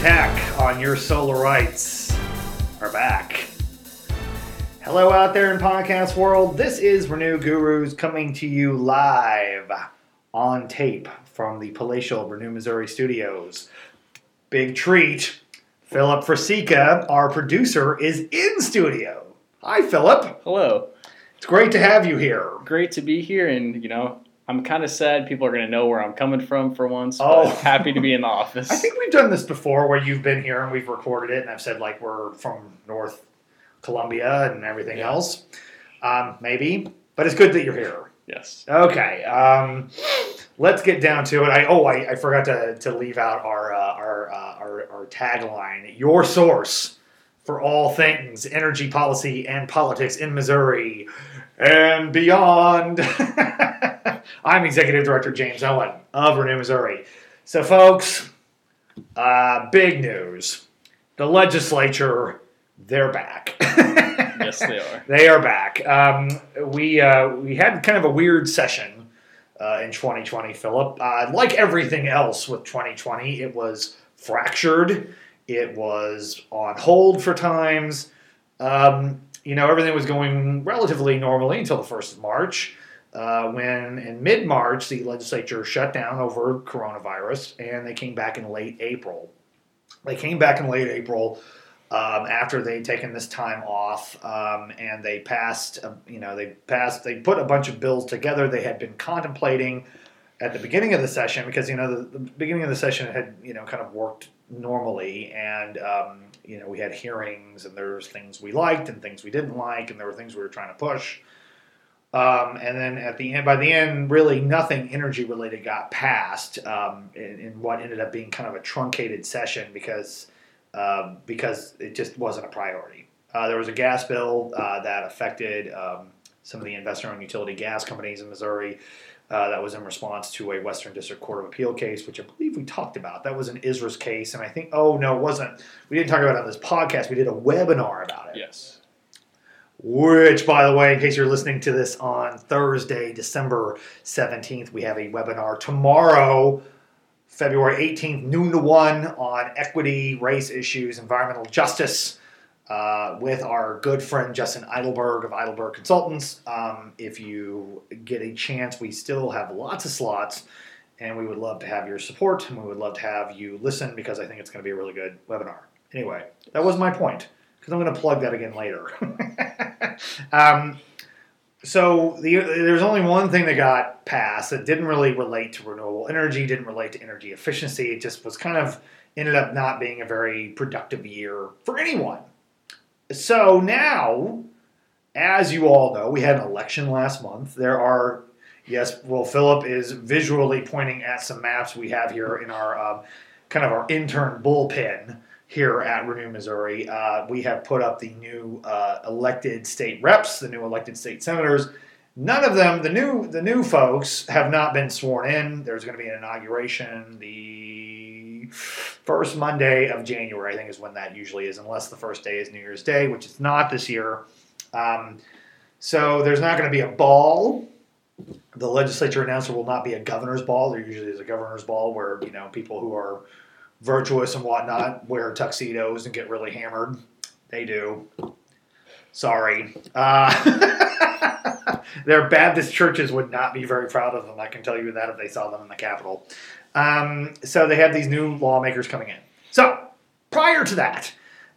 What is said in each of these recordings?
attack on your solar rights are back. Hello, out there in podcast world. This is Renew Gurus coming to you live on tape from the palatial Renew Missouri studios. Big treat. Philip Fracica, our producer, is in studio. Hi, Philip. Hello. It's great to have you here. Great to be here, and you know, I'm kind of sad people are going to know where I'm coming from for once. Oh. Happy to be in the office. I think we've done this before where you've been here and we've recorded it, and I've said like we're from North Columbia and everything Yeah. else. Um, maybe, but it's good that you're here. yes. Okay, um, let's get down to it. I oh, I, I forgot to, to leave out our uh, our, uh, our our tagline: your source for all things energy policy and politics in Missouri and beyond. I'm Executive Director James Owen of Renew Missouri. So, folks, uh, big news: the legislature they're back. Yes, they are. They are back. Um, we uh, we had kind of a weird session uh, in 2020, Philip. Uh, like everything else with 2020, it was fractured. It was on hold for times. Um, you know, everything was going relatively normally until the first of March, uh, when in mid March the legislature shut down over coronavirus, and they came back in late April. They came back in late April um, after they'd taken this time off, um, and they passed. Uh, you know, they passed. They put a bunch of bills together. They had been contemplating at the beginning of the session because you know the, the beginning of the session had you know kind of worked normally, and um, you know we had hearings, and there things we liked and things we didn't like, and there were things we were trying to push. Um, and then at the end, by the end, really nothing energy related got passed um, in, in what ended up being kind of a truncated session because um, because it just wasn't a priority. Uh, there was a gas bill uh, that affected um, some of the investor-owned utility gas companies in Missouri. Uh, that was in response to a Western District Court of Appeal case, which I believe we talked about. That was an ISRS case, and I think oh no, it wasn't. We didn't talk about it on this podcast. We did a webinar about it. Yes. Which, by the way, in case you're listening to this on Thursday, December 17th, we have a webinar tomorrow, February 18th, noon to 1, on equity, race issues, environmental justice, uh, with our good friend Justin Eidelberg of Eidelberg Consultants. Um, if you get a chance, we still have lots of slots, and we would love to have your support, and we would love to have you listen because I think it's going to be a really good webinar. Anyway, that was my point because I'm going to plug that again later. um, so the, there's only one thing that got passed that didn't really relate to renewable energy, didn't relate to energy efficiency. It just was kind of ended up not being a very productive year for anyone. So now, as you all know, we had an election last month. There are, yes, well, Philip is visually pointing at some maps we have here in our um, kind of our intern bullpen here at Renew Missouri. Uh, we have put up the new uh, elected state reps, the new elected state senators. None of them, the new the new folks, have not been sworn in. There's going to be an inauguration the first Monday of January. I think is when that usually is, unless the first day is New Year's Day, which is not this year. Um, so there's not going to be a ball. The legislature announced will not be a governor's ball. There usually is a governor's ball where you know people who are virtuous and whatnot wear tuxedos and get really hammered. They do. Sorry. Uh, their Baptist churches would not be very proud of them. I can tell you that if they saw them in the Capitol. Um, so they have these new lawmakers coming in. So prior to that,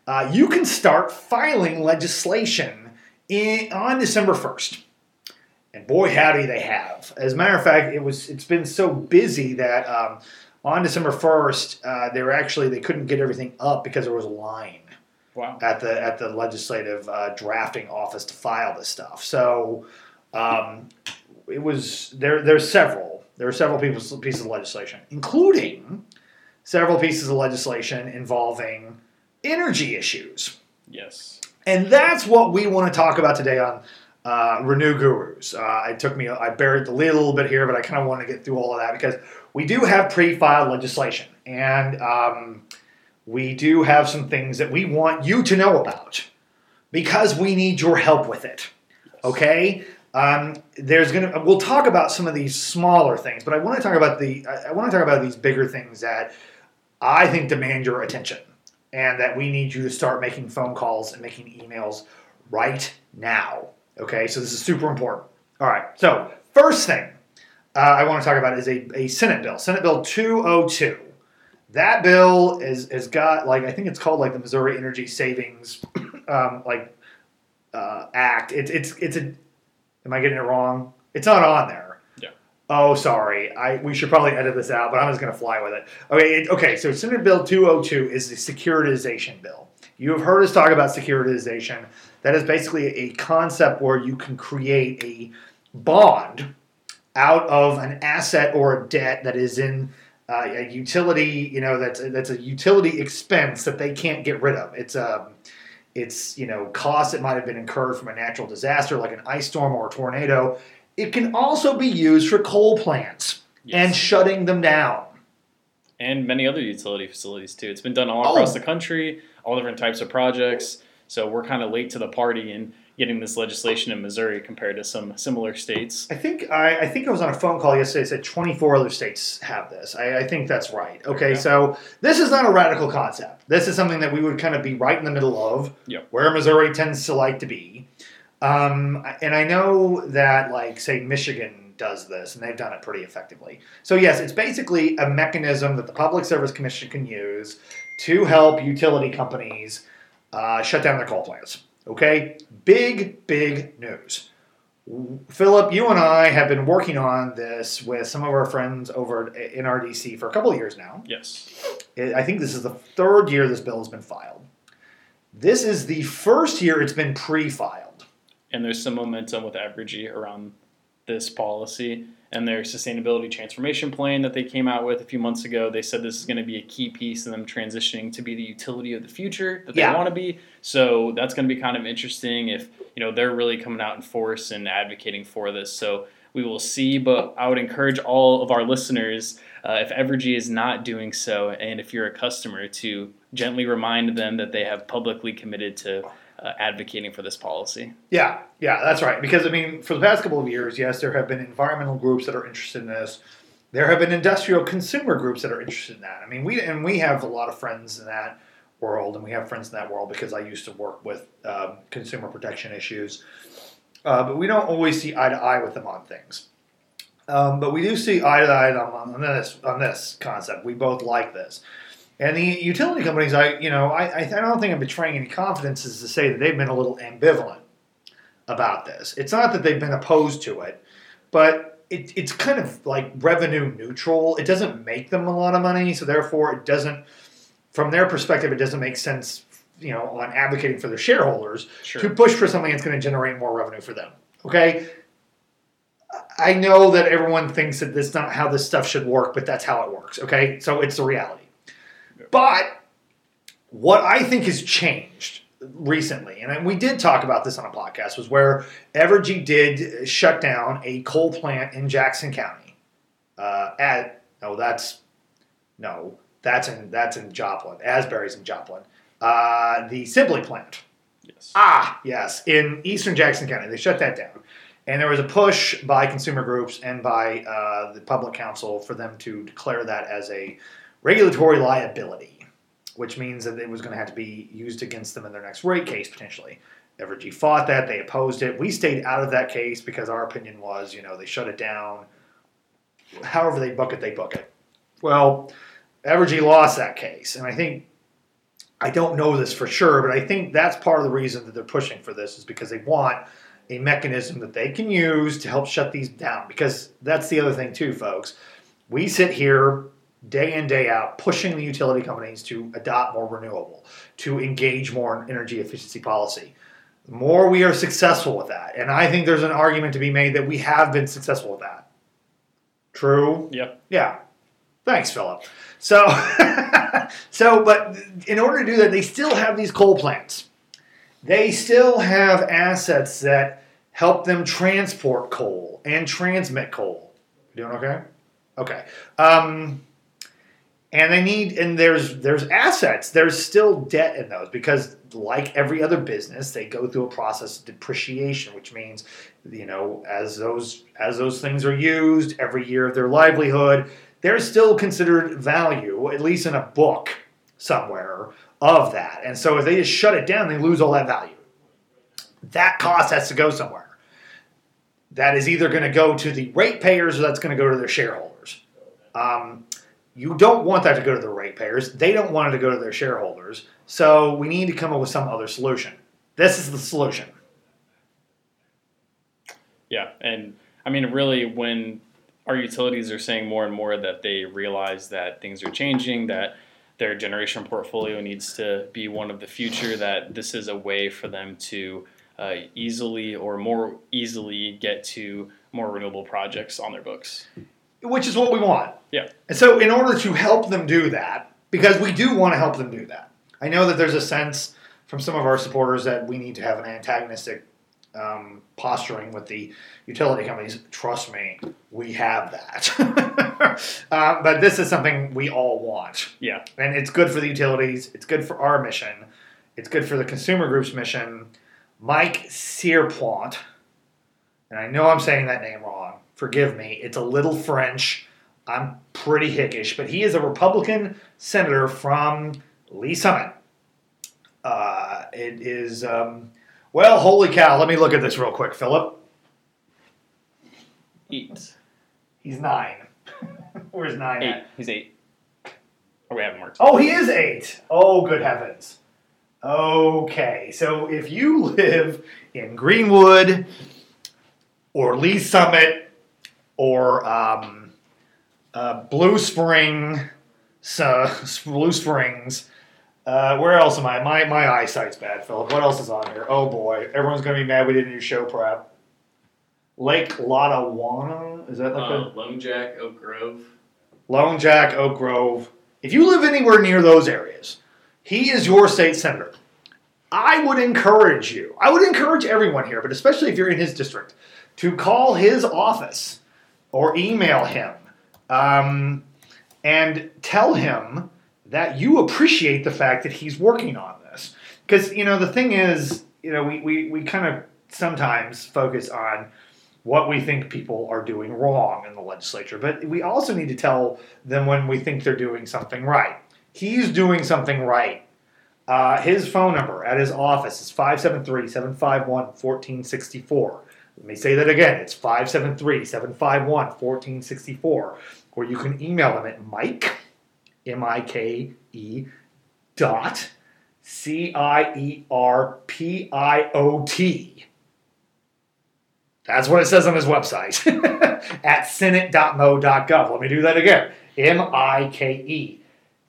uh, you can start filing legislation in, on December 1st. And boy, howdy, they have. As a matter of fact, it was it's been so busy that um, on December 1st, uh, they were actually they couldn't get everything up because there was a line Wow. at the at the legislative uh, drafting office to file this stuff. So um, it was there. There's several. There are several pieces pieces of legislation, including several pieces of legislation involving energy issues, Yes. and that's what we want to talk about today on. Uh, Renew Gurus. Uh, it took me, I buried the lead a little bit here, but I kind of want to get through all of that because we do have pre filed legislation. And um, we do have some things that we want you to know about because we need your help with it. Okay? Um, there's gonna we'll talk about some of these smaller things, but I want to talk about the I, I want to talk about these bigger things that I think demand your attention and that we need you to start making phone calls and making emails right now. Okay, so this is super important. All right, so first thing uh, I want to talk about is a, a Senate bill, Senate Bill 202. That bill is has got like I think it's called like the Missouri Energy Savings um, like uh, Act. It's it's it's a. Am I getting it wrong? It's not on there. Yeah. Oh, sorry. I we should probably edit this out, but I'm just going to fly with it. Okay. It, okay. So Senate Bill 202 is the securitization bill. You have heard us talk about securitization. That is basically a concept where you can create a bond out of an asset or a debt that is in uh, a utility, you know, that's that's a utility expense that they can't get rid of. It's um, it's you know costs that might have been incurred from a natural disaster like an ice storm or a tornado. It can also be used for coal plants and shutting them down. and many other utility facilities too. It's been done all Oh. across the country, all different types of projects. So we're kind of late to the party in getting this legislation in Missouri compared to some similar states. I think I, I think I was on a phone call yesterday. That said 24 other states have this. I, I think that's right. Okay, so this is not a radical concept. This is something that we would kind of be right in the middle of, Yep. where Missouri tends to like to be. Um, and I know that, like, say, Michigan does this, and they've done it pretty effectively. So yes, it's basically a mechanism that the Public Service Commission can use to help utility companies uh, shut down their coal plants. Okay, big, big news. Philip, you and I have been working on this with some of our friends over at NRDC for a couple of years now. Yes. I think this is the third year this bill has been filed. This is the first year it's been pre-filed. And there's some momentum with Evergy around this policy and their sustainability transformation plan that they came out with a few months ago. They said this is going to be a key piece of them transitioning to be the utility of the future that they Yeah. want to be. So that's going to be kind of interesting if you know they're really coming out in force and advocating for this. So we will see. But I would encourage all of our listeners, uh, if Evergy is not doing so, and if you're a customer, to gently remind them that they have publicly committed to uh, advocating for this policy. Yeah, yeah, that's right. Because I mean, for the past couple of years, yes, there have been environmental groups that are interested in this. There have been industrial consumer groups that are interested in that. I mean, we and we have a lot of friends in that world, and we have friends in that world because I used to work with um, consumer protection issues. Uh, but we don't always see eye to eye with them on things. Um, but we do see eye to eye on, on this on this concept. We both like this. And the utility companies, I you know, I, I don't think I'm betraying any confidence is to say that they've been a little ambivalent about this. It's not that they've been opposed to it, but it, it's kind of like revenue neutral. It doesn't make them a lot of money, so therefore it doesn't, from their perspective, it doesn't make sense, you know, on advocating for their shareholders Sure. to push for something that's going to generate more revenue for them. Okay. I know that everyone thinks that that's not how this stuff should work, but that's how it works. Okay, so it's the reality. But what I think has changed recently, and we did talk about this on a podcast, was where Evergy did shut down a coal plant in Jackson County. Uh, at no, that's no, that's in that's in Joplin. Asbury's in Joplin. Uh, the Sibley plant. Yes. Ah, yes, in eastern Jackson County. They shut that down. And there was a push by consumer groups and by uh, the public counsel for them to declare that as a regulatory liability, which means that it was going to have to be used against them in their next rate case potentially. Evergy fought that, they opposed it. We stayed out of that case because our opinion was, you know, they shut it down. However, they book it, they book it. Well, Evergy lost that case, and I think I don't know this for sure, but I think that's part of the reason that they're pushing for this is because they want a mechanism that they can use to help shut these down. Because that's the other thing, too, folks. We sit here day in, day out, pushing the utility companies to adopt more renewable, to engage more in energy efficiency policy. The more we are successful with that, and I think there's an argument to be made that we have been successful with that. True? Yep. Yeah. Thanks, Philip. So, so, but in order to do that, they still have these coal plants. They still have assets that help them transport coal and transmit coal. You doing okay? Okay. Um, and they need, and there's there's assets. There's still debt in those because, like every other business, they go through a process of depreciation, which means, you know, as those as those things are used every year of their livelihood, there's still considered value, at least in a book somewhere, of that. And so if they just shut it down, they lose all that value. That cost has to go somewhere. That is either going to go to the ratepayers or that's going to go to their shareholders. Um, you don't want that to go to the ratepayers. They don't want it to go to their shareholders. So we need to come up with some other solution. This is the solution. Yeah, and I mean, really, when our utilities are saying more and more that they realize that things are changing, that their generation portfolio needs to be one of the future, that this is a way for them to uh, easily or more easily get to more renewable projects on their books. Which is what we want. Yeah. And so, in order to help them do that, because we do want to help them do that, I know that there's a sense from some of our supporters that we need to have an antagonistic um, posturing with the utility companies. Trust me, we have that. uh, but this is something we all want. Yeah. And it's good for the utilities, it's good for our mission, it's good for the consumer group's mission. Mike Cierpiot, and I know I'm saying that name wrong, forgive me, it's a little French. I'm pretty hickish, but he is a Republican senator from Lee's Summit. Uh, it is, um, well, holy cow. Let me look at this real quick, Philip. Eight. He's nine. Where's nine Eight. at? He's eight. Oh, we haven't marked. Oh, he is eight. Oh, good heavens. Okay, so if you live in Greenwood or Lee's Summit or um, uh, Blue Spring, so, Blue Springs, uh, where else am I? My my eyesight's bad, Philip. What else is on here? Oh boy, everyone's gonna be mad we didn't do show prep. Lake Lotawana, is that like a Uh, Lone Jack, Oak Grove. Lone Jack, Oak Grove. If you live anywhere near those areas, he is your state senator. I would encourage you, I would encourage everyone here, but especially if you're in his district, to call his office or email him um, and tell him that you appreciate the fact that he's working on this. Because, you know, the thing is, you know, we, we, we kind of sometimes focus on what we think people are doing wrong in the legislature, but we also need to tell them when we think they're doing something right. He's doing something right. Uh, his phone number at his office is 573 751 1464. Let me say that again. It's 573 751 1464. Or you can email him at Mike, M I K E, dot C I E R P I O T. That's what it says on his website at senate.mo.gov. Let me do that again. M I K E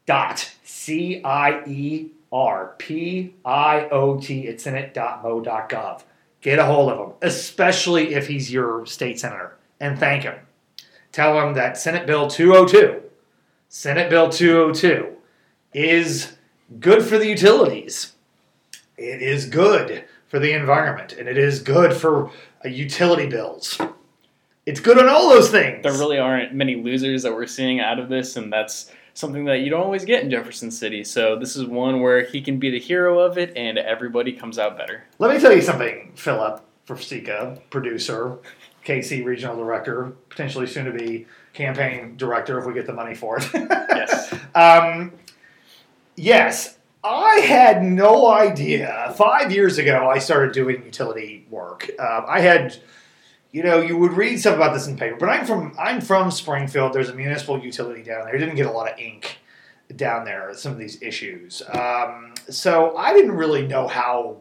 dot C I E R P I O T at senate.mo.gov. Get a hold of him, especially if he's your state senator, and thank him. Tell him that Senate Bill 202, Senate Bill 202, is good for the utilities. It is good for the environment, and it is good for uh, utility bills. It's good on all those things. There really aren't many losers that we're seeing out of this, and that's something that you don't always get in Jefferson City. So this is one where he can be the hero of it, and everybody comes out better. Let me tell you something, Philip Fracica, producer, KC regional director, potentially soon to be campaign director if we get the money for it. Yes. um, yes, I had no idea. Five years ago, I started doing utility work. Uh, I had, you know, you would read stuff about this in paper, but I'm from I'm from Springfield. There's a municipal utility down there. Didn't get a lot of ink down there. Some of these issues, um, so I didn't really know how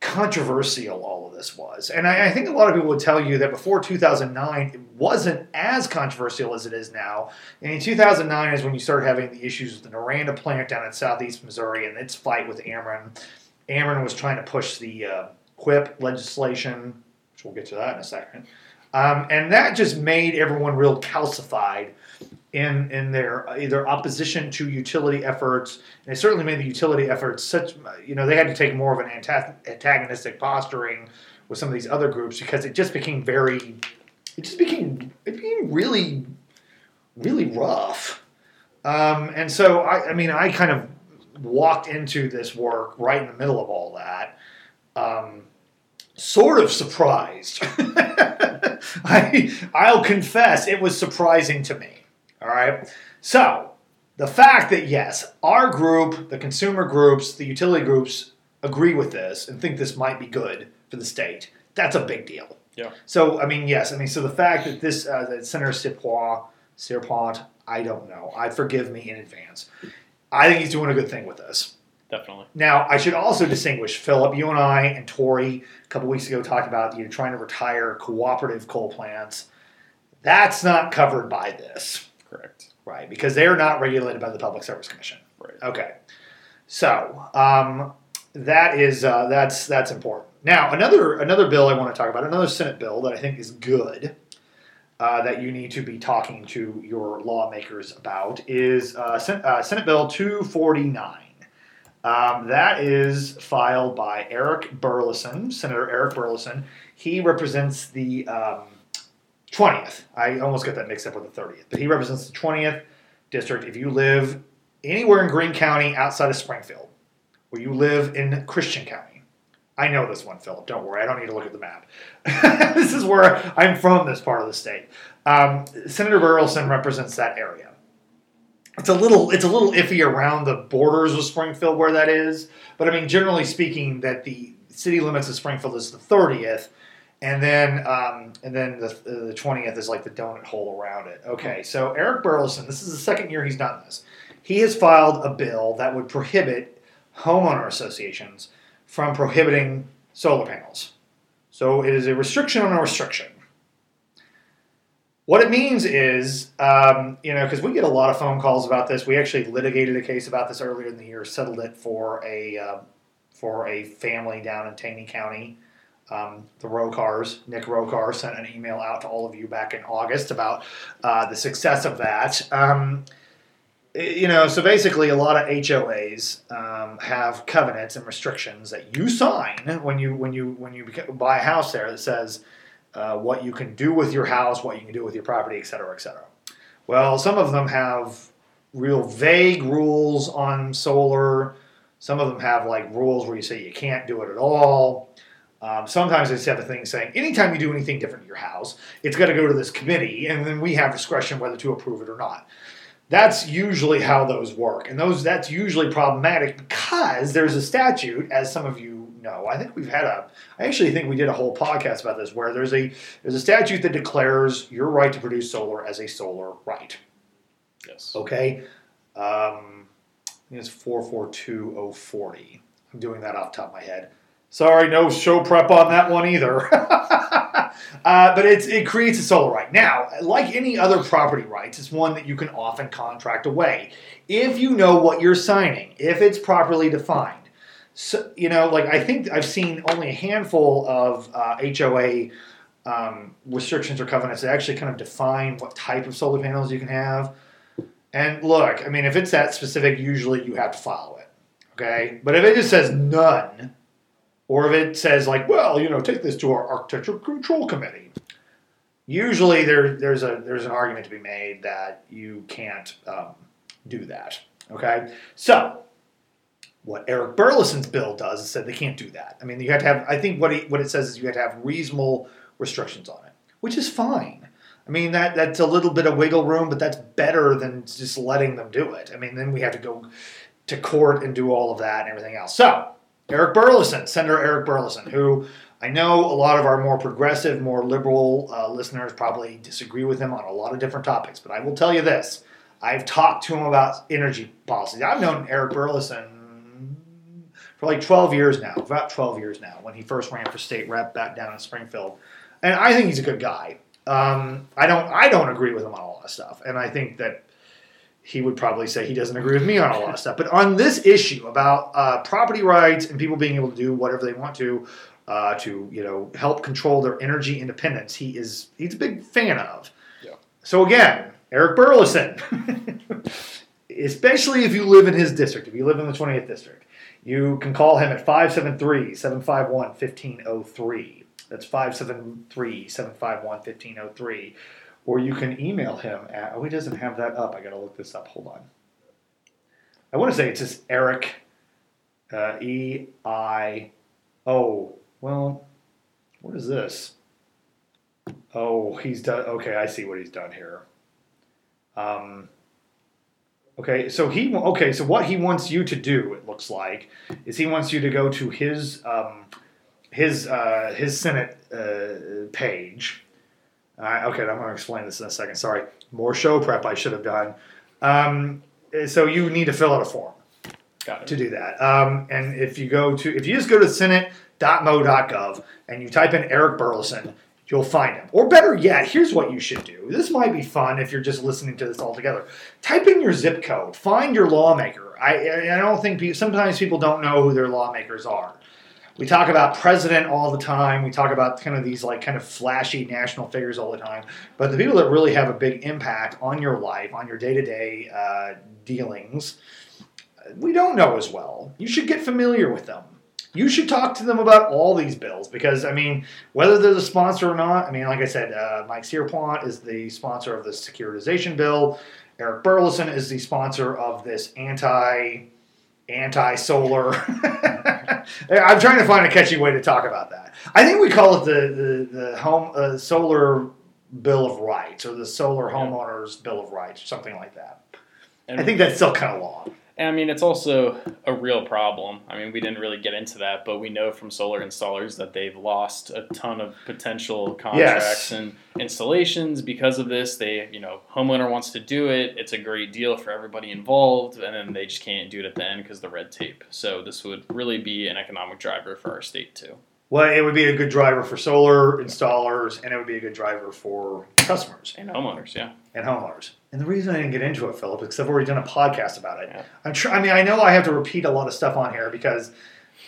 controversial all of this was. And I, I, think a lot of people would tell you that before 2009, it wasn't as controversial as it is now. And in 2009 is when you start having the issues with the Noranda plant down in southeast Missouri and its fight with Ameren. Ameren was trying to push the uh, legislation, we'll get to that in a second. Um, and that just made everyone real calcified in in their either opposition to utility efforts, and it certainly made the utility efforts such you know they had to take more of an antagonistic posturing with some of these other groups because it just became very it just became it became really really rough. Um, and so I, I mean I kind of walked into this work right in the middle of all that. Um, sort of surprised. I I'll confess it was surprising to me All right. So the fact that yes, our group, the consumer groups, the utility groups agree with this and think this might be good for the state, that's a big deal. Yeah. So I mean, yes, I mean, so the fact that this uh, that Senator Sipois, Sirpont, I don't know. I forgive me in advance. I think he's doing a good thing with this. Definitely. Now, I should also distinguish Philip. You and I and Tori a couple weeks ago talked about you know, trying to retire cooperative coal plants. That's not covered by this, Correct. right? Because they are not regulated by the Public Service Commission. Right. Okay, so um, that is uh, that's that's important. Now, another another bill I want to talk about, another Senate bill that I think is good. Uh, that you need to be talking to your lawmakers about is uh, Sen- uh, Senate Bill 249. Um, that is filed by Eric Burlison, Senator Eric Burlison. He represents the um, 20th. I almost got that mixed up with the 30th, but he represents the 20th district. If you live anywhere in Greene County outside of Springfield, or you live in Christian County, I know this one, Philip. Don't worry. I don't need to look at the map. this is where I'm from, this part of the state. Um, Senator Burlison represents that area. It's a little it's a little iffy around the borders of Springfield where that is, but I mean generally speaking that the city limits of Springfield is the 30th, and then um, and then the the 20th is like the donut hole around it. Okay, so Eric Burlison, this is the second year he's done this. He has filed a bill that would prohibit homeowner associations from prohibiting solar panels. So it is a restriction on a restriction. What it means is, um, you know, because we get a lot of phone calls about this. We actually litigated a case about this earlier in the year, settled it for a uh, for a family down in Taney County. Um, the Rokars, Nick Rokar, sent an email out to all of you back in August about uh, the success of that. Um, you know, so basically, a lot of HOAs um, have covenants and restrictions that you sign when you when you when you buy a house there that says uh, what you can do with your house, what you can do with your property, et cetera, et cetera. Well, some of them have real vague rules on solar. Some of them have like rules where you say you can't do it at all. Um, sometimes they have a thing saying anytime you do anything different to your house, it's got to go to this committee, and then we have discretion whether to approve it or not. That's usually how those work, and those that's usually problematic because there's a statute, as some of you know. I think we've had a. I actually think we did a whole podcast about this, where there's a there's a statute that declares your right to produce solar as a solar right. Yes. Okay, um, I think it's four four two oh forty. I'm doing that off the top of my head. Sorry, no show prep on that one either. uh, but it's, it creates a solar right. Now, like any other property rights, it's one that you can often contract away if you know what you're signing, if it's properly defined. So, you know, like I think I've seen only a handful of uh, HOA um, restrictions or covenants that actually kind of define what type of solar panels you can have. And look, I mean, if it's that specific, usually you have to follow it. Okay. But if it just says none, or if it says like, well, you know, take this to our architectural control committee. Usually, there there's a there's an argument to be made that you can't um, do that. Okay, so what Eric Burlison's bill does is said they can't do that. I mean, you have to have. I think what it, what it says is you have to have reasonable restrictions on it, which is fine. I mean that that's a little bit of wiggle room, but that's better than just letting them do it. I mean, then we have to go to court and do all of that and everything else. So Eric Burlison, Senator Eric Burlison, who I know a lot of our more progressive, more liberal uh, listeners probably disagree with him on a lot of different topics, but I will tell you this. I've talked to him about energy policies. I've known Eric Burlison for like 12 years now, about 12 years now, when he first ran for state rep back down in Springfield. And I think he's a good guy. Um, I don't I don't agree with him on a lot of stuff, and I think that he would probably say he doesn't agree with me on a lot of stuff. But on this issue about uh, property rights and people being able to do whatever they want to uh, to you know help control their energy independence, he is he's a big fan of. Yeah. So again, Eric Burlison, especially if you live in his district, if you live in the 20th district, you can call him at 573 751 1503. That's 573 751 1503 or you can email him at oh he doesn't have that up. I gotta look this up. Hold on. I want to say it's just eric uh, e i oh well what is this? Oh he's done okay i see what he's done here. Um, okay, so he okay, so what he wants you to do, it looks like, is he wants you to go to his um, his uh, his Senate uh, page. Uh, okay, I'm going to explain this in a second. Sorry, more show prep I should have done. Um, so you need to fill out a form Got to do that. Um, and if you go to, if you just go to senate.mo.gov and you type in Eric Burlison, you'll find him. Or better yet, here's what you should do. This might be fun if you're just listening to this all together. Type in your zip code. Find your lawmaker. I, I don't think people, sometimes people don't know who their lawmakers are. We talk about president all the time. We talk about kind of these like kind of flashy national figures all the time. But the people that really have a big impact on your life, on your day to day dealings, we don't know as well. You should get familiar with them. You should talk to them about all these bills because, I mean, whether they're the sponsor or not, I mean, like I said, uh, Mike Cierpiot is the sponsor of the securitization bill. Eric Burlison is the sponsor of this anti anti solar. I'm trying to find a catchy way to talk about that. I think we call it the the, the home uh, solar bill of rights or the solar Yeah. homeowners bill of rights or something like that. And, I think that's still kind of long. And I mean, it's also a real problem. I mean, we didn't really get into that, but we know from solar installers that they've lost a ton of potential contracts and installations because of this. They, you know, homeowner wants to do it. It's a great deal for everybody involved, and then they just can't do it at the end because the red tape. So this would really be an economic driver for our state too. Well, it would be a good driver for solar installers, and it would be a good driver for customers And homeowners, yeah. and homeowners. And the reason I didn't get into it, Philip, is because I've already done a podcast about it. Yeah. I'm tr- I mean, I know I have to repeat a lot of stuff on here because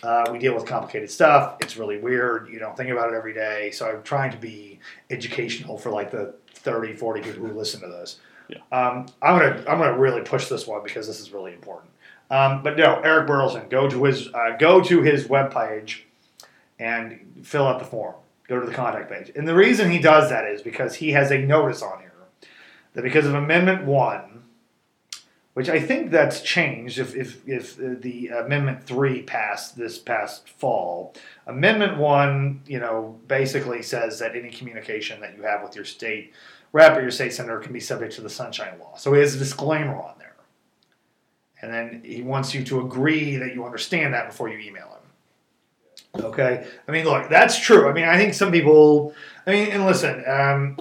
uh, we deal with complicated stuff. It's really weird. You don't think about it every day. So I'm trying to be educational for like the 30, 40 people who listen to this. Yeah. Um, I'm gonna I'm gonna really push this one because this is really important. Um, but no, Eric Burlison, go to his uh, go to his webpage and fill out the form. Go to the contact page. And the reason he does that is because he has a notice on here that because of Amendment 1, which I think that's changed if, if, if uh, the Amendment 3 passed this past fall, Amendment 1, you know, basically says that any communication that you have with your state rep or your state senator can be subject to the Sunshine Law. So he has a disclaimer on there. And then he wants you to agree that you understand that before you email him. Okay. I mean, look, that's true. I mean, I think some people. I mean, and listen, um,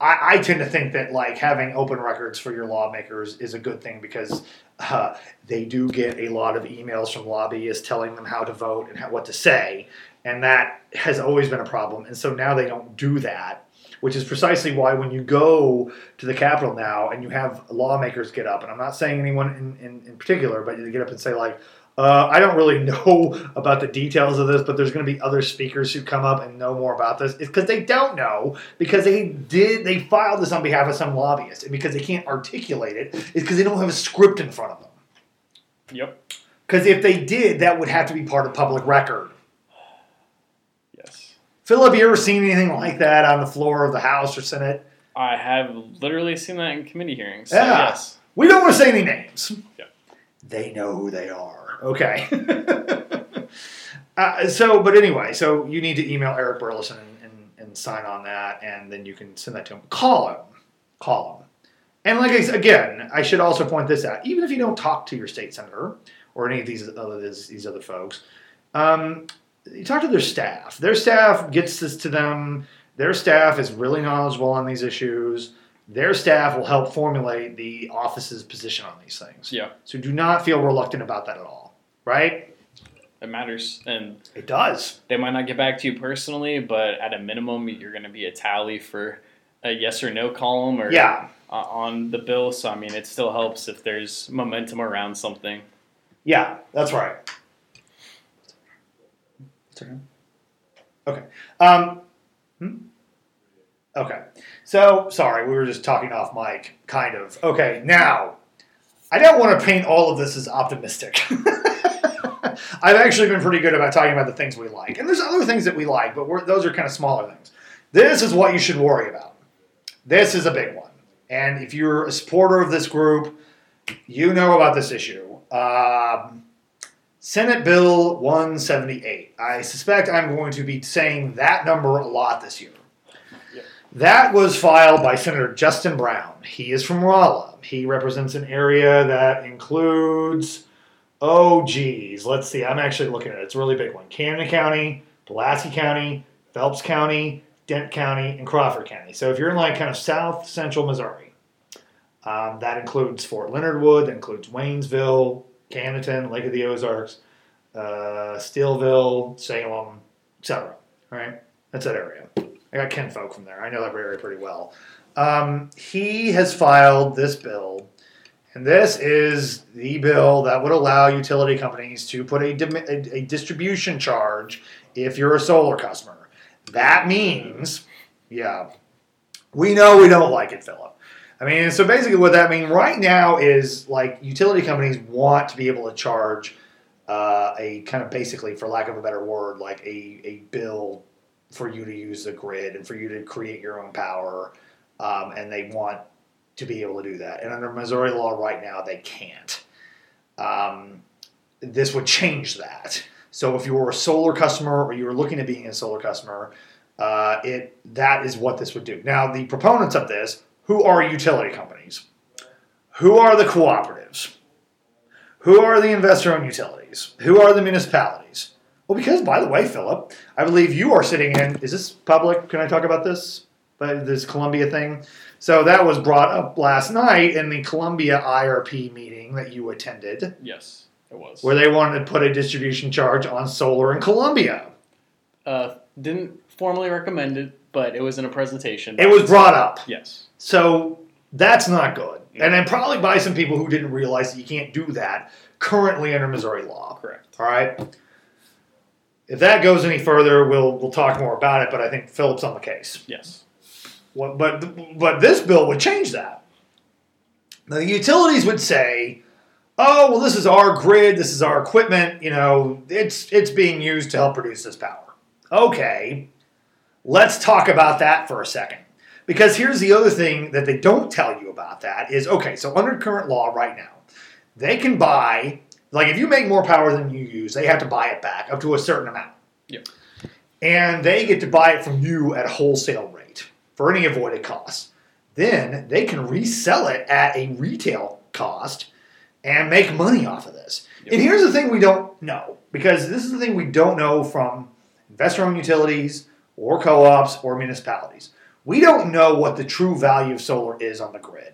I, I tend to think that like having open records for your lawmakers is a good thing because uh, they do get a lot of emails from lobbyists telling them how to vote and how, what to say, and that has always been a problem. And so now they don't do that. Which is precisely why when you go to the Capitol now and you have lawmakers get up, and I'm not saying anyone in, in, in particular, but they get up and say, like, uh, I don't really know about the details of this, but there's going to be other speakers who come up and know more about this. It's because they don't know because they did they filed this on behalf of some lobbyist, and because they can't articulate it, it's because they don't have a script in front of them. Yep. Because if they did, that would have to be part of public record. Yes. Phil, have you ever seen anything like that on the floor of the House or Senate? I have literally seen that in committee hearings. So Yeah. yes. We don't want to say any names. Yeah. They know who they are. Okay. uh, so, but anyway, so you need to email Eric Burlison and, and, and sign on that, and then you can send that to him. Call him. Call him. And like I said, again, I should also point this out. Even if you don't talk to your state senator or any of these other these, these other folks, um, you talk to their staff. Their staff gets this to them. Their staff is really knowledgeable on these issues. Their staff will help formulate the office's position on these things. Yeah. So do not feel reluctant about that at all, right? It matters. And It does. they might not get back to you personally, but at a minimum, you're going to be a tally for a yes or no column or Yeah. uh, on the bill. So, I mean, it still helps if there's momentum around something. Yeah, that's right. Okay. Um, hmm? Okay. So, sorry, we were just talking off mic, kind of. Okay, now, I don't want to paint all of this as optimistic. I've actually been pretty good about talking about the things we like. And there's other things that we like, but we're, those are kind of smaller things. This is what you should worry about. This is a big one. And if you're a supporter of this group, you know about this issue. Um, Senate Bill 178. I suspect I'm going to be saying that number a lot this year. That was filed by Senator Justin Brown. He is from Rolla. He represents an area that includes, oh geez, let's see. I'm actually looking at it. It's a really big one. Camden County, Pulaski County, Phelps County, Dent County, and Crawford County. So if you're in like kind of south central Missouri, um, that includes Fort Leonard Wood, that includes Waynesville, Camden, Lake of the Ozarks, uh, Steelville, Salem, etc. All right, that's that area. I got Ken Folk from there. I know that area pretty well. Um, he has filed this bill, and this is the bill that would allow utility companies to put a, dim- a, a distribution charge if you're a solar customer. That means, yeah, we know we don't like it, Philip. I mean, so basically, what that means right now is like utility companies want to be able to charge uh, a kind of basically, for lack of a better word, like a, a bill for you to use the grid and for you to create your own power. Um, and they want to be able to do that. And under Missouri law right now, they can't. Um, this would change that. So if you were a solar customer or you were looking at being a solar customer, uh, it that is what this would do. Now, the proponents of this, who are utility companies? Who are the cooperatives? Who are the investor-owned utilities? Who are the municipalities? Well, because by the way, Philip, I believe you are sitting in. Is this public? Can I talk about this? But this Columbia thing. So that was brought up last night in the Columbia IRP meeting that you attended, Yes, it was. where they wanted to put a distribution charge on solar in Columbia. Uh, didn't formally recommend it, but it was in a presentation. It was brought up. Yes. So that's not good. And then probably by some people who didn't realize that you can't do that currently under Missouri law. Correct. All right. If that goes any further, we'll we'll talk more about it. But I think Philip's on the case. Yes. What, but but this bill would change that. Now the utilities would say, "Oh, well, this is our grid. This is our equipment. You know, it's it's being used to help produce this power." Okay, let's talk about that for a second. Because here's the other thing that they don't tell you about that is okay. So under current law right now, they can buy like if you make more power than you use, they have to buy it back up to a certain amount. Yep. And they get to buy it from you at a wholesale rate for any avoided costs. Then they can resell it at a retail cost and make money off of this. Yep. And here's the thing we don't know because this is the thing we don't know from investor-owned utilities or co-ops or municipalities. We don't know what the true value of solar is on the grid.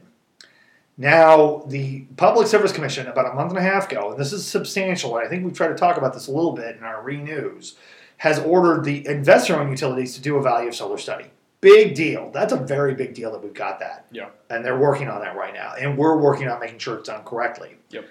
Now, the Public Service Commission, about a month and a half ago, and this is substantial, and I think we've tried to talk about this a little bit in our renews, has ordered the investor owned utilities to do a value of solar study. Big deal. That's a very big deal that we've got that. Yeah. And they're working on that right now. And we're working on making sure it's done correctly. Yep.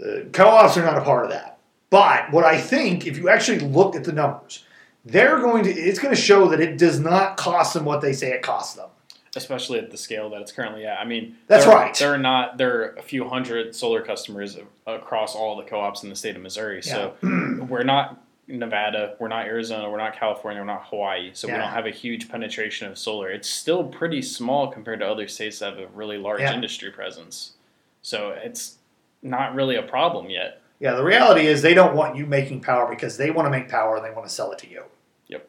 Uh, co ops are not a part of that. But what I think, if you actually look at the numbers, they're going to, it's going to show that it does not cost them what they say it costs them. Especially at the scale that it's currently at. I mean, That's there- right. There are not there are a few hundred solar customers across all the co-ops in the state of Missouri. So we're not Nevada, we're not Arizona, we're not California, we're not Hawaii. So we don't have a huge penetration of solar. It's still pretty small compared to other states that have a really large Yeah. industry presence. So it's not really a problem yet. Yeah, the reality is they don't want you making power because they want to make power and they want to sell it to you. Yep.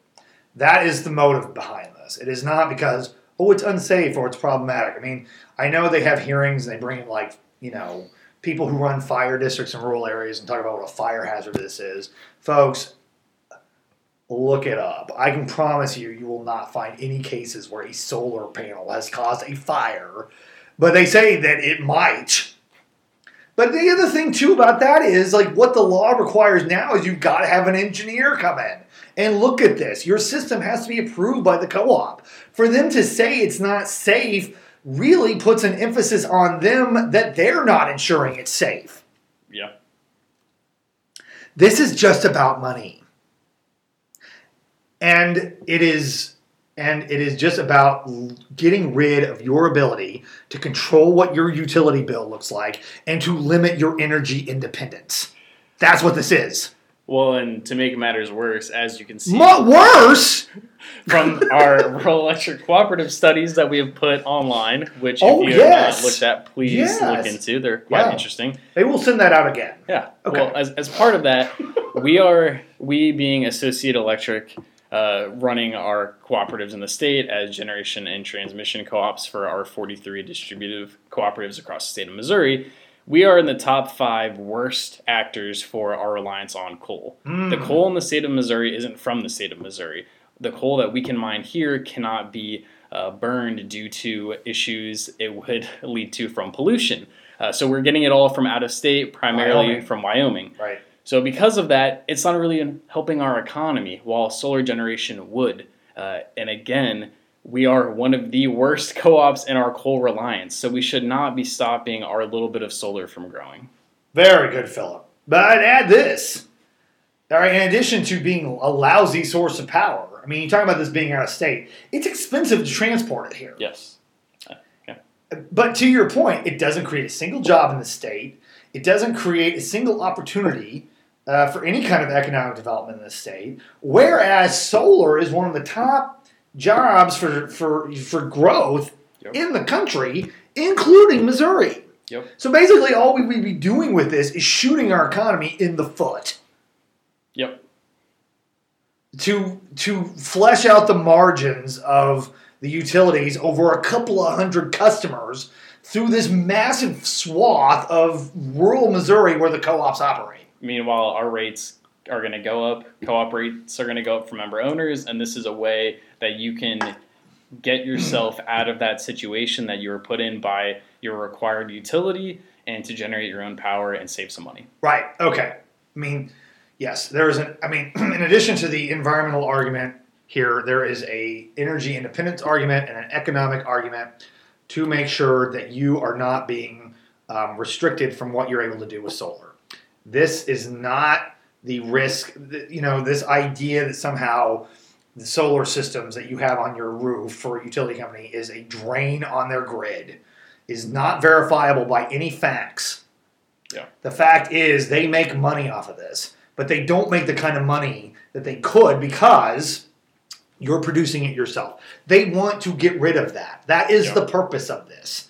That is the motive behind this. It is not because, oh, it's unsafe or it's problematic. I mean, I know they have hearings and they bring in, like, you know, people who run fire districts in rural areas and talk about what a fire hazard this is. Folks, look it up. I can promise you, you will not find any cases where a solar panel has caused a fire, but they say that it might. But the other thing too about that is like what the law requires now is you've got to have an engineer come in and look at this. Your system has to be approved by the co-op. For them to say it's not safe really puts an emphasis on them that they're not ensuring it's safe. Yeah. This is just about money. And it is and it is just about getting rid of your ability to control what your utility bill looks like and to limit your energy independence. That's what this is. Well, and to make matters worse, as you can see What worse? from our rural electric cooperative studies that we have put online, which if Oh, you yes. have not looked at, please Yes. look into. They're quite Yeah. interesting. They will send that out again. Yeah. Okay. Well, as, as part of that, we are we being Associate Electric uh, running our cooperatives in the state as generation and transmission co-ops for our 43 distributive cooperatives across the state of Missouri, we are in the top five worst actors for our reliance on coal. Mm. The coal in the state of Missouri isn't from the state of Missouri. The coal that we can mine here cannot be uh, burned due to issues it would lead to from pollution. Uh, so we're getting it all from out of state, primarily Wyoming. from Wyoming. Right. So because of that, it's not really helping our economy, while solar generation would. Uh, and again, we are one of the worst co-ops in our coal reliance, so we should not be stopping our little bit of solar from growing. Very good, Philip. But I'd add this. All right, in addition to being a lousy source of power, I mean, you talk about this being out of state, it's expensive to transport it here. Yes. But to your point, it doesn't create a single job in the state. It doesn't create a single opportunity uh, for any kind of economic development in the state. Whereas solar is one of the top jobs for for for growth Yep. in the country, including Missouri. Yep. So basically, all we would be doing with this is shooting our economy in the foot Yep. to to flesh out the margins of the utilities over a couple of hundred customers through this massive swath of rural Missouri where the co-ops operate. Meanwhile, our rates are going to go up. Co-op rates are going to go up for member owners, and this is a way that you can get yourself out of that situation that you were put in by your required utility and to generate your own power and save some money. Right. Okay. I mean, yes, there is an. I mean, in addition to the environmental argument here, there is a energy independence argument and an economic argument to make sure that you are not being um, restricted from what you're able to do with solar. This is not the risk. You know, this idea that somehow the solar systems that you have on your roof for a utility company is a drain on their grid is not verifiable by any facts. Yeah. The fact is, they make money off of this, but they don't make the kind of money that they could because you're producing it yourself. They want to get rid of that. That is Yeah. the purpose of this.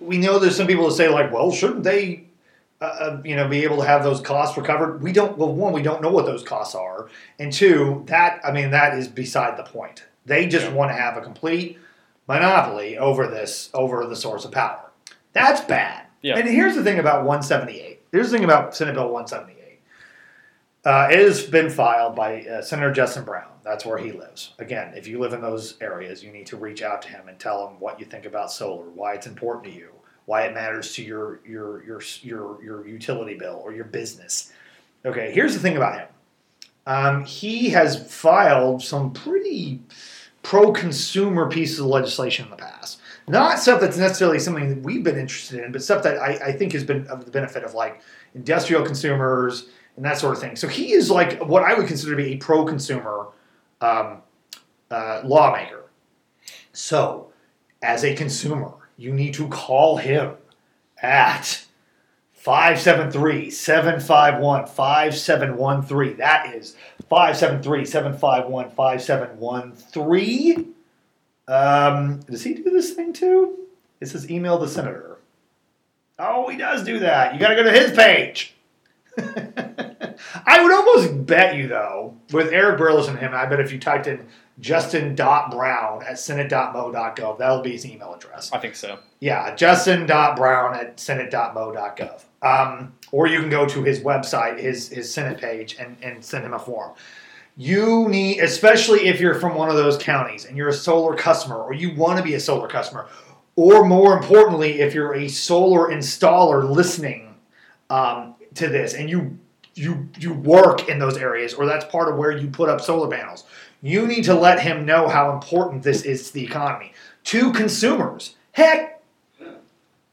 We know there's some people that say like, well, shouldn't they, uh, uh, you know, be able to have those costs recovered? We don't. Well, one, we don't know what those costs are, and two, that I mean, that is beside the point. They just Yeah. want to have a complete monopoly over this, over the source of power. That's bad. Yeah. And here's the thing about 178. Here's the thing about Senate Bill 178. Uh, it has been filed by uh, Senator Justin Brown. That's where he lives. Again, if you live in those areas, you need to reach out to him and tell him what you think about solar, why it's important to you, why it matters to your your your your your utility bill or your business. Okay, here's the thing about him. Um, he has filed some pretty pro-consumer pieces of legislation in the past. Not stuff that's necessarily something that we've been interested in, but stuff that I, I think has been of the benefit of like industrial consumers and that sort of thing. So he is like what I would consider to be a pro-consumer um, uh, lawmaker. So, as a consumer, you need to call him at 573 751 5713. That is 573 751 5713. Um, does he do this thing too? It says email the senator. Oh, he does do that. You got to go to his page. I would almost bet you, though, with Eric Burlison and him, I bet if you typed in justin.brown at senate.mo.gov, that'll be his email address. I think so. Yeah, justin.brown at senate.mo.gov. Um, or you can go to his website, his, his Senate page, and, and send him a form. You need, especially if you're from one of those counties and you're a solar customer or you want to be a solar customer, or more importantly, if you're a solar installer listening um, to this and you you you work in those areas or that's part of where you put up solar panels, you need to let him know how important this is to the economy. To consumers. Heck,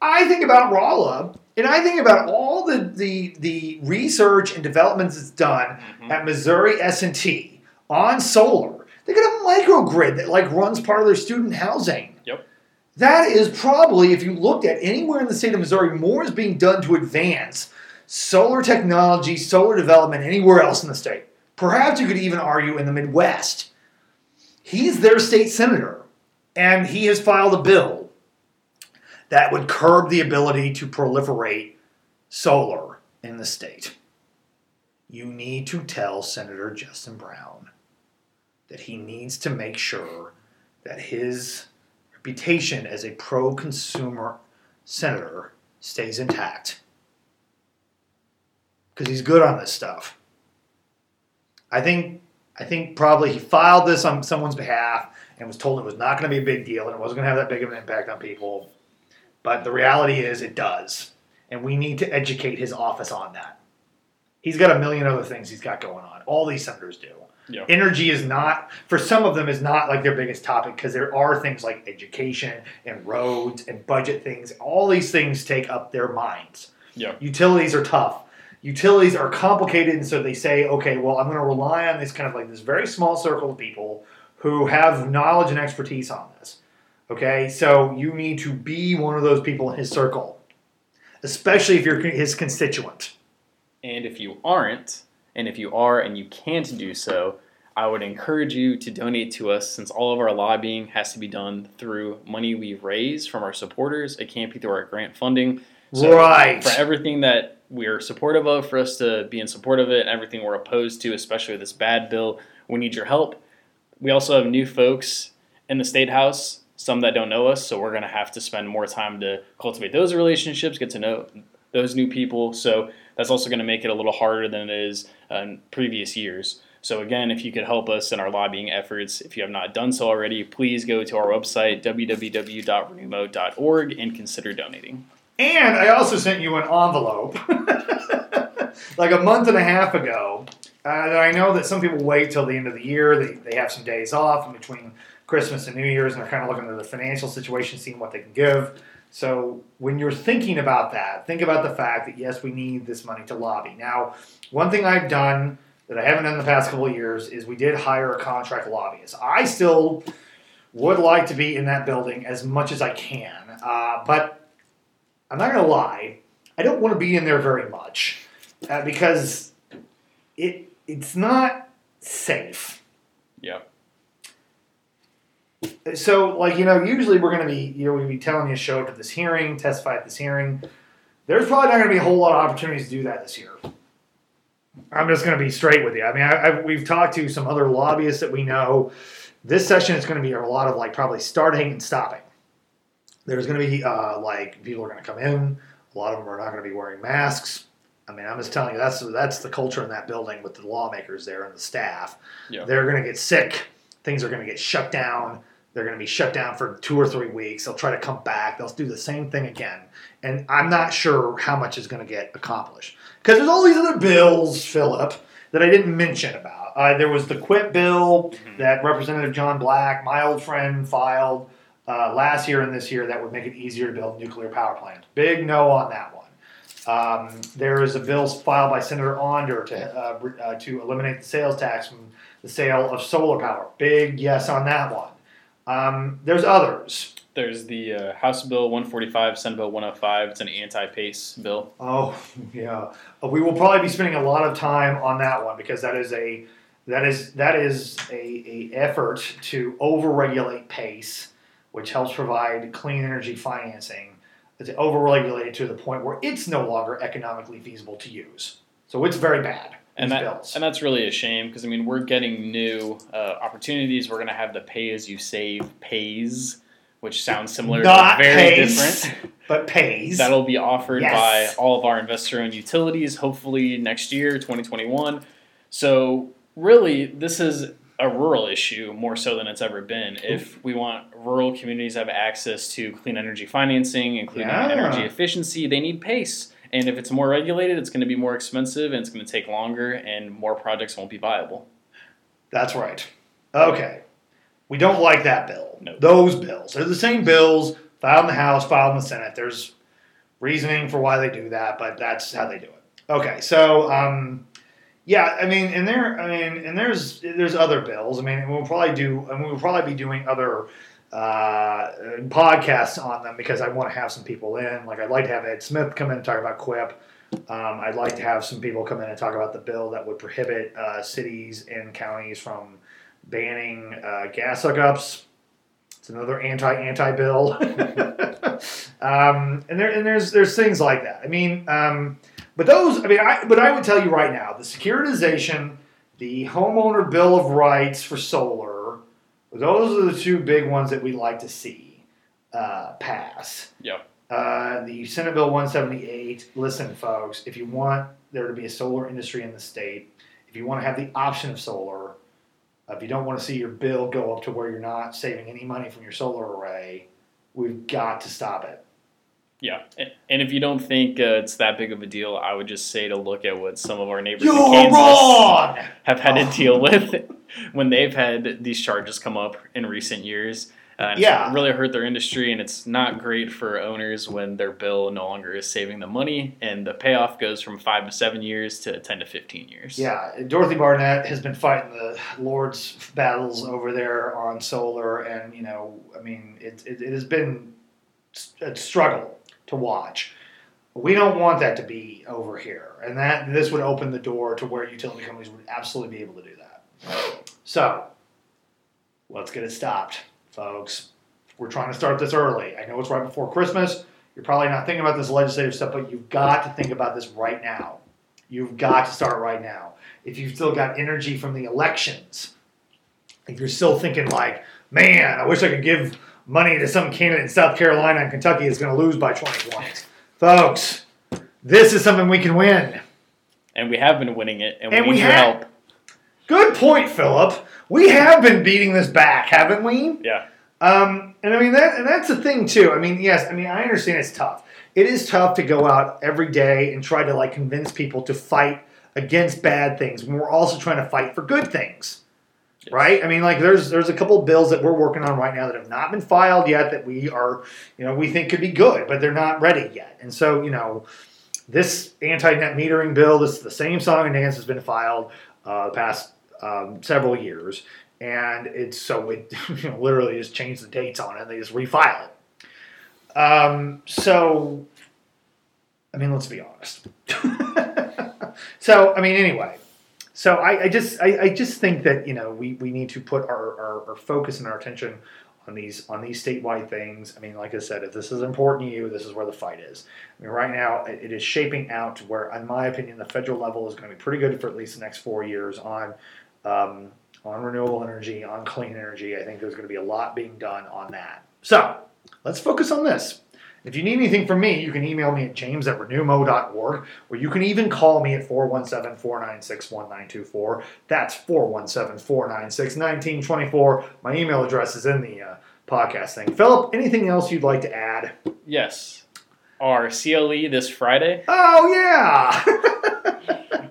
I think about Rolla and I think about all the, the, the research and developments that's done Mhm. at Missouri S&T on solar. They got a microgrid that like runs part of their student housing. Yep. That is probably, if you looked at anywhere in the state of Missouri, more is being done to advance solar technology, solar development anywhere else in the state. Perhaps you could even argue in the Midwest. He's their state senator, and he has filed a bill that would curb the ability to proliferate solar in the state. You need to tell Senator Justin Brown that he needs to make sure that his reputation as a pro consumer senator stays intact. Because he's good on this stuff. I think I think probably he filed this on someone's behalf and was told it was not going to be a big deal and it wasn't going to have that big of an impact on people. But the reality is it does. And we need to educate his office on that. He's got a million other things he's got going on. All these senators do. Yeah. Energy is not, for some of them, is not like their biggest topic because there are things like education and roads and budget things. All these things take up their minds. Yeah. Utilities are tough. Utilities are complicated, and so they say, okay, well, I'm going to rely on this kind of like this very small circle of people who have knowledge and expertise on this. Okay, so you need to be one of those people in his circle, especially if you're his constituent. And if you aren't, and if you are and you can't do so, I would encourage you to donate to us since all of our lobbying has to be done through money we raise from our supporters. It can't be through our grant funding. So right. For everything that we're supportive of, for us to be in support of it, and everything we're opposed to, especially this bad bill, we need your help. We also have new folks in the state house, some that don't know us, so we're going to have to spend more time to cultivate those relationships, get to know those new people. So that's also going to make it a little harder than it is in previous years. So again, if you could help us in our lobbying efforts, if you have not done so already, please go to our website www.renewmo.org and consider donating. And I also sent you an envelope like a month and a half ago. Uh, I know that some people wait till the end of the year. They, they have some days off in between Christmas and New Year's, and they're kind of looking at the financial situation, seeing what they can give. So when you're thinking about that, think about the fact that yes, we need this money to lobby. Now, one thing I've done that I haven't done in the past couple of years is we did hire a contract lobbyist. I still would like to be in that building as much as I can, uh, but I'm not going to lie, I don't want to be in there very much uh, because it it's not safe. Yeah. So, like you know, usually we're going to be you know we're going to be telling you to show up to this hearing, testify at this hearing. There's probably not going to be a whole lot of opportunities to do that this year. I'm just going to be straight with you. I mean, I, I, we've talked to some other lobbyists that we know. This session is going to be a lot of like probably starting and stopping. There's going to be uh, like people are going to come in. A lot of them are not going to be wearing masks. I mean, I'm just telling you that's that's the culture in that building with the lawmakers there and the staff. Yeah. They're going to get sick. Things are going to get shut down. They're going to be shut down for two or three weeks. They'll try to come back. They'll do the same thing again. And I'm not sure how much is going to get accomplished because there's all these other bills, Philip, that I didn't mention about. Uh, there was the CWIP bill Mhm. that Representative John Black, my old friend, filed uh, last year and this year that would make it easier to build nuclear power plants. Big no on that one. Um, there is a bill filed by Senator Onder to uh, uh, to eliminate the sales tax from the sale of solar power. Big yes on that one. Um, there's others. There's the uh, House Bill 145, Senate Bill 105. It's an anti-PACE bill. Oh yeah, Uh, we will probably be spending a lot of time on that one because that is a that is that is a, a effort to overregulate pace, which helps provide clean energy financing. It's overregulated to the point where it's no longer economically feasible to use. So it's very bad. And that, bills. and that's really a shame because I mean we're getting new uh, opportunities. We're going to have the pay as you save pays, which sounds similar, Not but very pays. different. but pays. That'll be offered Yes. by all of our investor-owned utilities, hopefully next year, 2021. So really, this is a rural issue more so than it's ever been. If we want rural communities to have access to clean energy financing, including Yeah. energy efficiency, they need pace. And if it's more regulated, it's going to be more expensive and it's going to take longer, and more projects won't be viable. That's right. Okay. We don't like that bill. No. Those bills. They're the same bills filed in the House, filed in the Senate. There's reasoning for why they do that, but that's how they do it. Okay, so um, yeah, I mean, and there, I mean, and there's there's other bills. I mean, we'll probably do, and we'll probably be doing other uh, podcasts on them because I want to have some people in. Like I'd like to have Ed Smith come in and talk about CWIP. Um, I'd like to have some people come in and talk about the bill that would prohibit uh, cities and counties from banning uh, gas hookups. It's another anti anti bill. um, and there and there's there's things like that. I mean, um, but those I mean, I, but I would tell you right now, the securitization the homeowner bill of rights for solar. Those are the two big ones that we'd like to see uh, pass. Yep. Uh, the Senate Bill 178. Listen, folks, if you want there to be a solar industry in the state, if you want to have the option of solar, uh, if you don't want to see your bill go up to where you're not saving any money from your solar array, we've got to stop it. Yeah, and- if you don't think uh, it's that big of a deal, I would just say to look at what some of our neighbors in You're Kansas wrong. have had to deal with when they've had these charges come up in recent years. Uh, and Yeah. really hurt their industry, and it's not great for owners when their bill no longer is saving them money, and the payoff goes from five to seven years to ten to fifteen years. Yeah, Dorothy Barnett has been fighting the Lord's battles over there on solar, and you know, I mean, it, it, it has been a struggle to watch. We don't want that to be over here, and that this would open the door to where utility companies would absolutely be able to do that. So, let's get it stopped, folks. We're trying to start this early. I know it's right before Christmas. You're probably not thinking about this legislative stuff, but you've got to think about this right now. You've got to start right now. If you've still got energy from the elections, if you're still thinking like, man, I wish I could give money to some candidate in South Carolina and Kentucky is going to lose by 20 points. Folks, this is something we can win. and we have been winning it, and we And need we your have- help. Good point, Philip. We have been beating this back, haven't we? Yeah, Um, and I mean that, and that's the thing too. I mean, yes, I mean I understand it's tough. It is tough to go out every day and try to like convince people to fight against bad things when we're also trying to fight for good things, Yes. right? I mean, like there's there's a couple bills that we're working on right now that have not been filed yet that we are, you know, we think could be good, but they're not ready yet. And so, you know, this anti-net metering bill, this is the same song and dance has been filed uh, the past um, several years, and it's so it you know, literally just changed the dates on it. They just refile it. Um, so, I mean, let's be honest. so, I mean, anyway. So I, I just I, I just think that you know we, we need to put our, our, our focus and our attention on these on these statewide things. I mean, like I said, if this is important to you, this is where the fight is. I mean, right now it it is shaping out to where, in my opinion, the federal level is going to be pretty good for at least the next four years on um, on renewable energy, on clean energy. I think there's going to be a lot being done on that. So let's focus on this. If you need anything from me, you can email me at james at renewmo.org, or you can even call me at 417 496 1924. That's 417 496 1924. My email address is in the uh, podcast thing. Philip, anything else you'd like to add? yes. Our CLE this Friday Oh, yeah!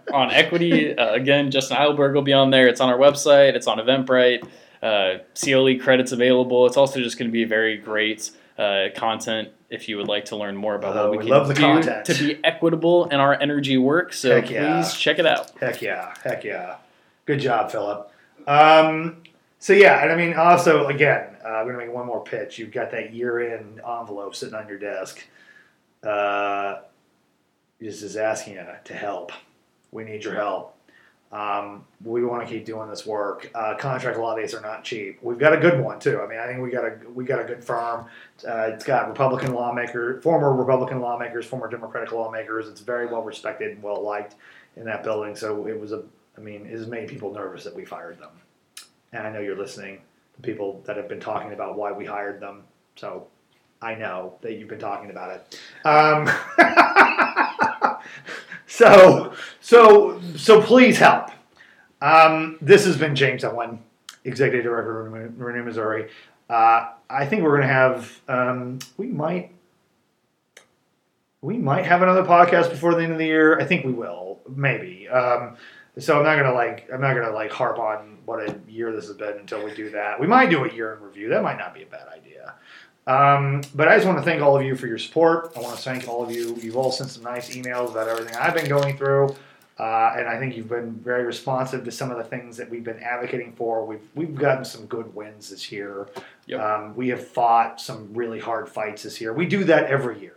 on equity. Uh, again, Justin Eilberg will be on there. It's on our website. It's on Eventbrite. Uh, CLE credits available. It's also just going to be very great uh, content if you would like to learn more about Oh, what we, we can love the do content. to be equitable in our energy work. So Heck please yeah. check it out. Heck yeah, heck yeah. Good job, Philip. Um, so yeah, and I mean, also again, uh, I'm gonna make one more pitch. You've got that year-end envelope sitting on your desk. Uh, just is asking you to help. We need your help. Um, we want to keep doing this work. Uh, contract law days are not cheap. We've got a good one too. I mean, I think we got a we got a good firm. Uh, it's got Republican lawmaker, former Republican lawmakers, former Democratic lawmakers. It's very well respected and well liked in that building. So it was a, I mean, it has made people nervous that we fired them. And I know you're listening to people that have been talking about why we hired them. So I know that you've been talking about it. Um, so, so, so please help. Um, this has been James Owen, Executive Director of Renew- Missouri. Uh, I think we're going to have, um, we might, we might have another podcast before the end of the year. I think we will, maybe. Um, so I'm not gonna like I'm not gonna like harp on what a year this has been until we do that. We might do a year in review. That might not be a bad idea. Um, but I just want to thank all of you for your support. I want to thank all of you. You've all sent some nice emails about everything I've been going through, uh, and I think you've been very responsive to some of the things that we've been advocating for. We've we've gotten some good wins this year. Yep. Um, we have fought some really hard fights this year. We do that every year.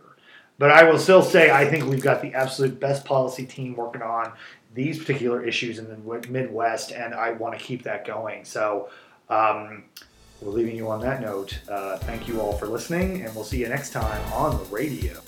But I will still say I think we've got the absolute best policy team working on these particular issues in the Midwest, and I want to keep that going. So um, we're leaving you on that note. Uh, thank you all for listening, and we'll see you next time on the radio.